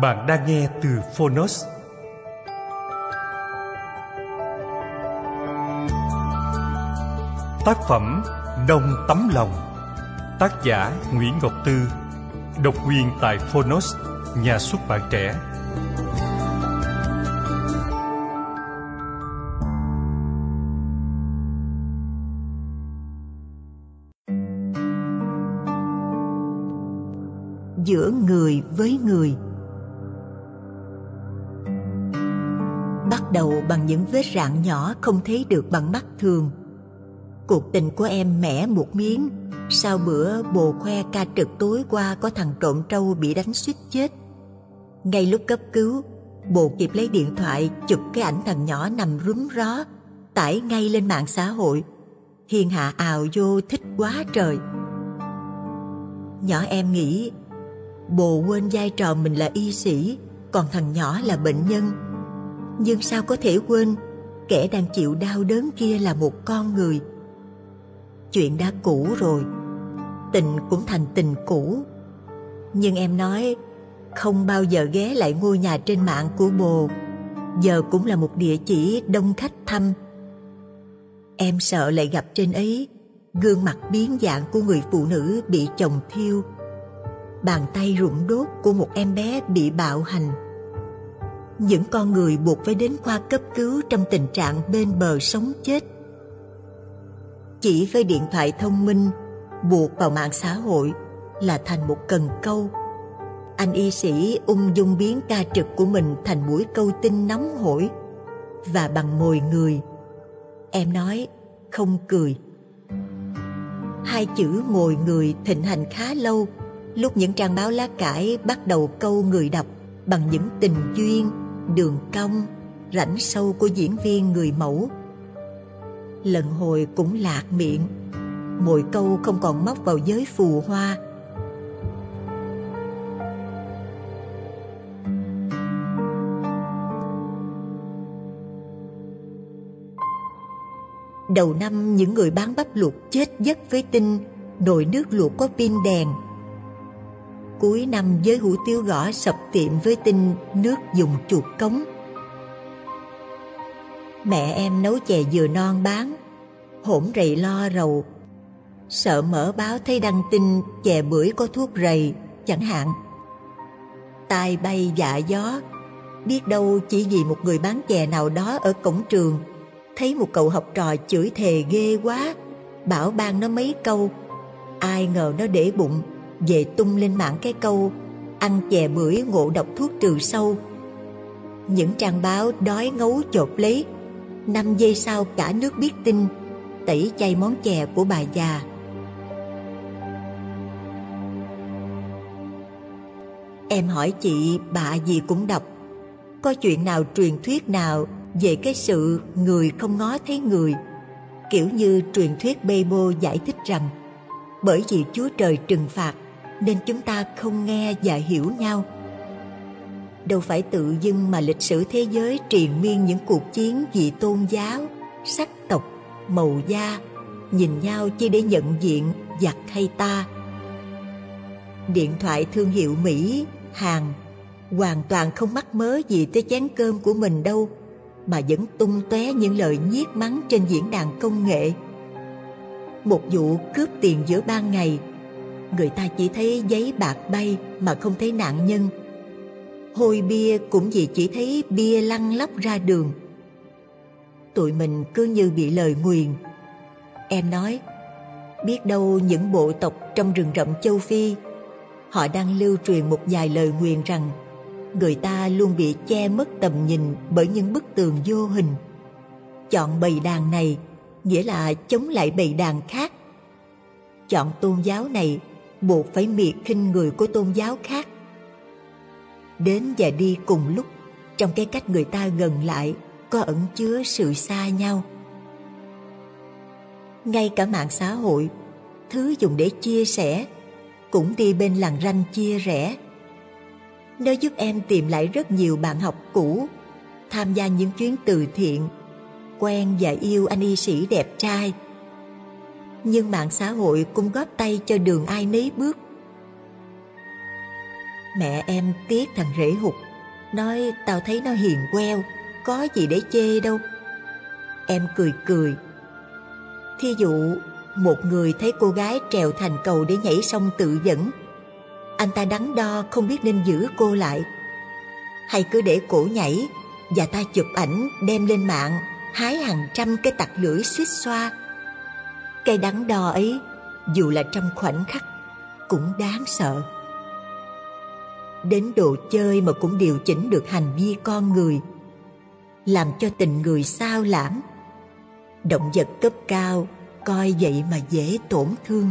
Bạn đang nghe từ Phonos. Tác phẩm Đông tấm lòng Tác giả Nguyễn Ngọc Tư Độc quyền tại Phonos, nhà xuất bản trẻ giữa người với người bắt đầu bằng những vết rạn nhỏ không thấy được bằng mắt thường. Cuộc tình của em mẻ một miếng. Sau bữa bồ khoe ca trực tối qua có thằng trộm trâu bị đánh suýt chết. Ngay lúc cấp cứu, bồ kịp lấy điện thoại chụp cái ảnh thằng nhỏ nằm rúm ró, tải ngay lên mạng xã hội. Hiền hạ ào vô thích quá trời. Nhỏ em nghĩ, bồ quên vai trò mình là y sĩ, còn thằng nhỏ là bệnh nhân nhưng sao có thể quên, kẻ đang chịu đau đớn kia là một con người. Chuyện đã cũ rồi, tình cũng thành tình cũ. Nhưng em nói, không bao giờ ghé lại ngôi nhà trên mạng của bồ. Giờ cũng là một địa chỉ đông khách thăm. Em sợ lại gặp trên ấy, gương mặt biến dạng của người phụ nữ bị chồng thiêu. Bàn tay rụng đốt của một em bé bị bạo hành những con người buộc phải đến khoa cấp cứu trong tình trạng bên bờ sống chết. Chỉ với điện thoại thông minh buộc vào mạng xã hội là thành một cần câu. Anh y sĩ ung dung biến ca trực của mình thành mũi câu tin nóng hổi và bằng mồi người. Em nói, không cười. Hai chữ mồi người thịnh hành khá lâu, lúc những trang báo lá cải bắt đầu câu người đọc bằng những tình duyên đường cong, rãnh sâu của diễn viên người mẫu. Lần hồi cũng lạc miệng mỗi câu không còn móc vào giới phù hoa. Đầu năm, những người bán bắp luộc chết giấc với tin nồi nước luộc có pin đèn cuối năm với hủ tiếu gõ sập tiệm với tin nước dùng chuột cống. Mẹ em nấu chè dừa non bán, hổn rầy lo rầu. Sợ mở báo thấy đăng tin chè bưởi có thuốc rầy, chẳng hạn. Tai bay dạ gió, biết đâu chỉ vì một người bán chè nào đó ở cổng trường thấy một cậu học trò chửi thề ghê quá, bảo ban nó mấy câu. Ai ngờ nó để bụng về tung lên mạng cái câu ăn chè bưởi ngộ độc thuốc trừ sâu. Những trang báo đói ngấu chộp lấy, năm giây sau cả nước biết tin, tẩy chay món chè của bà già. Em hỏi chị, bà gì cũng đọc. Có chuyện nào truyền thuyết nào về cái sự người không ngó thấy người, kiểu như truyền thuyết bê bô giải thích rằng bởi vì Chúa Trời trừng phạt nên chúng ta không nghe và hiểu nhau đâu phải tự dưng mà lịch sử thế giới triền miên những cuộc chiến vì tôn giáo sắc tộc màu da nhìn nhau chỉ để nhận diện giặc hay ta điện thoại thương hiệu mỹ hàn hoàn toàn không mắc mớ gì tới chén cơm của mình đâu mà vẫn tung tóe những lời nhiếc mắng trên diễn đàn công nghệ. Một vụ cướp tiền giữa ban ngày, người ta chỉ thấy giấy bạc bay mà không thấy nạn nhân. Hôi bia cũng vì chỉ thấy bia lăn lóc ra đường. Tụi mình cứ như bị lời nguyền. Em nói, biết đâu những bộ tộc trong rừng rậm châu Phi, họ đang lưu truyền một vài lời nguyền rằng người ta luôn bị che mất tầm nhìn bởi những bức tường vô hình. Chọn bầy đàn này nghĩa là chống lại bầy đàn khác. Chọn tôn giáo này buộc phải miệt khinh người của tôn giáo khác. Đến và đi cùng lúc trong cái cách người ta gần lại có ẩn chứa sự xa nhau. Ngay cả mạng xã hội, thứ dùng để chia sẻ, cũng đi bên làng ranh chia rẽ nó giúp em tìm lại rất nhiều bạn học cũ, tham gia những chuyến từ thiện, quen và yêu anh y sĩ đẹp trai. Nhưng mạng xã hội cũng góp tay cho đường ai nấy bước. Mẹ em tiếc thằng rể hụt, nói tao thấy nó hiền queo, có gì để chê đâu. Em cười cười. Thí dụ, một người thấy cô gái trèo thành cầu để nhảy sông tự dẫn, anh ta đắn đo không biết nên giữ cô lại hay cứ để cổ nhảy và ta chụp ảnh đem lên mạng hái hàng trăm cái tặc lưỡi suýt xoa cái đắn đo ấy, dù là trong khoảnh khắc, cũng đáng sợ. Đến đồ chơi mà cũng điều chỉnh được hành vi con người, làm cho tình người sao lãng động vật cấp cao coi vậy mà dễ tổn thương.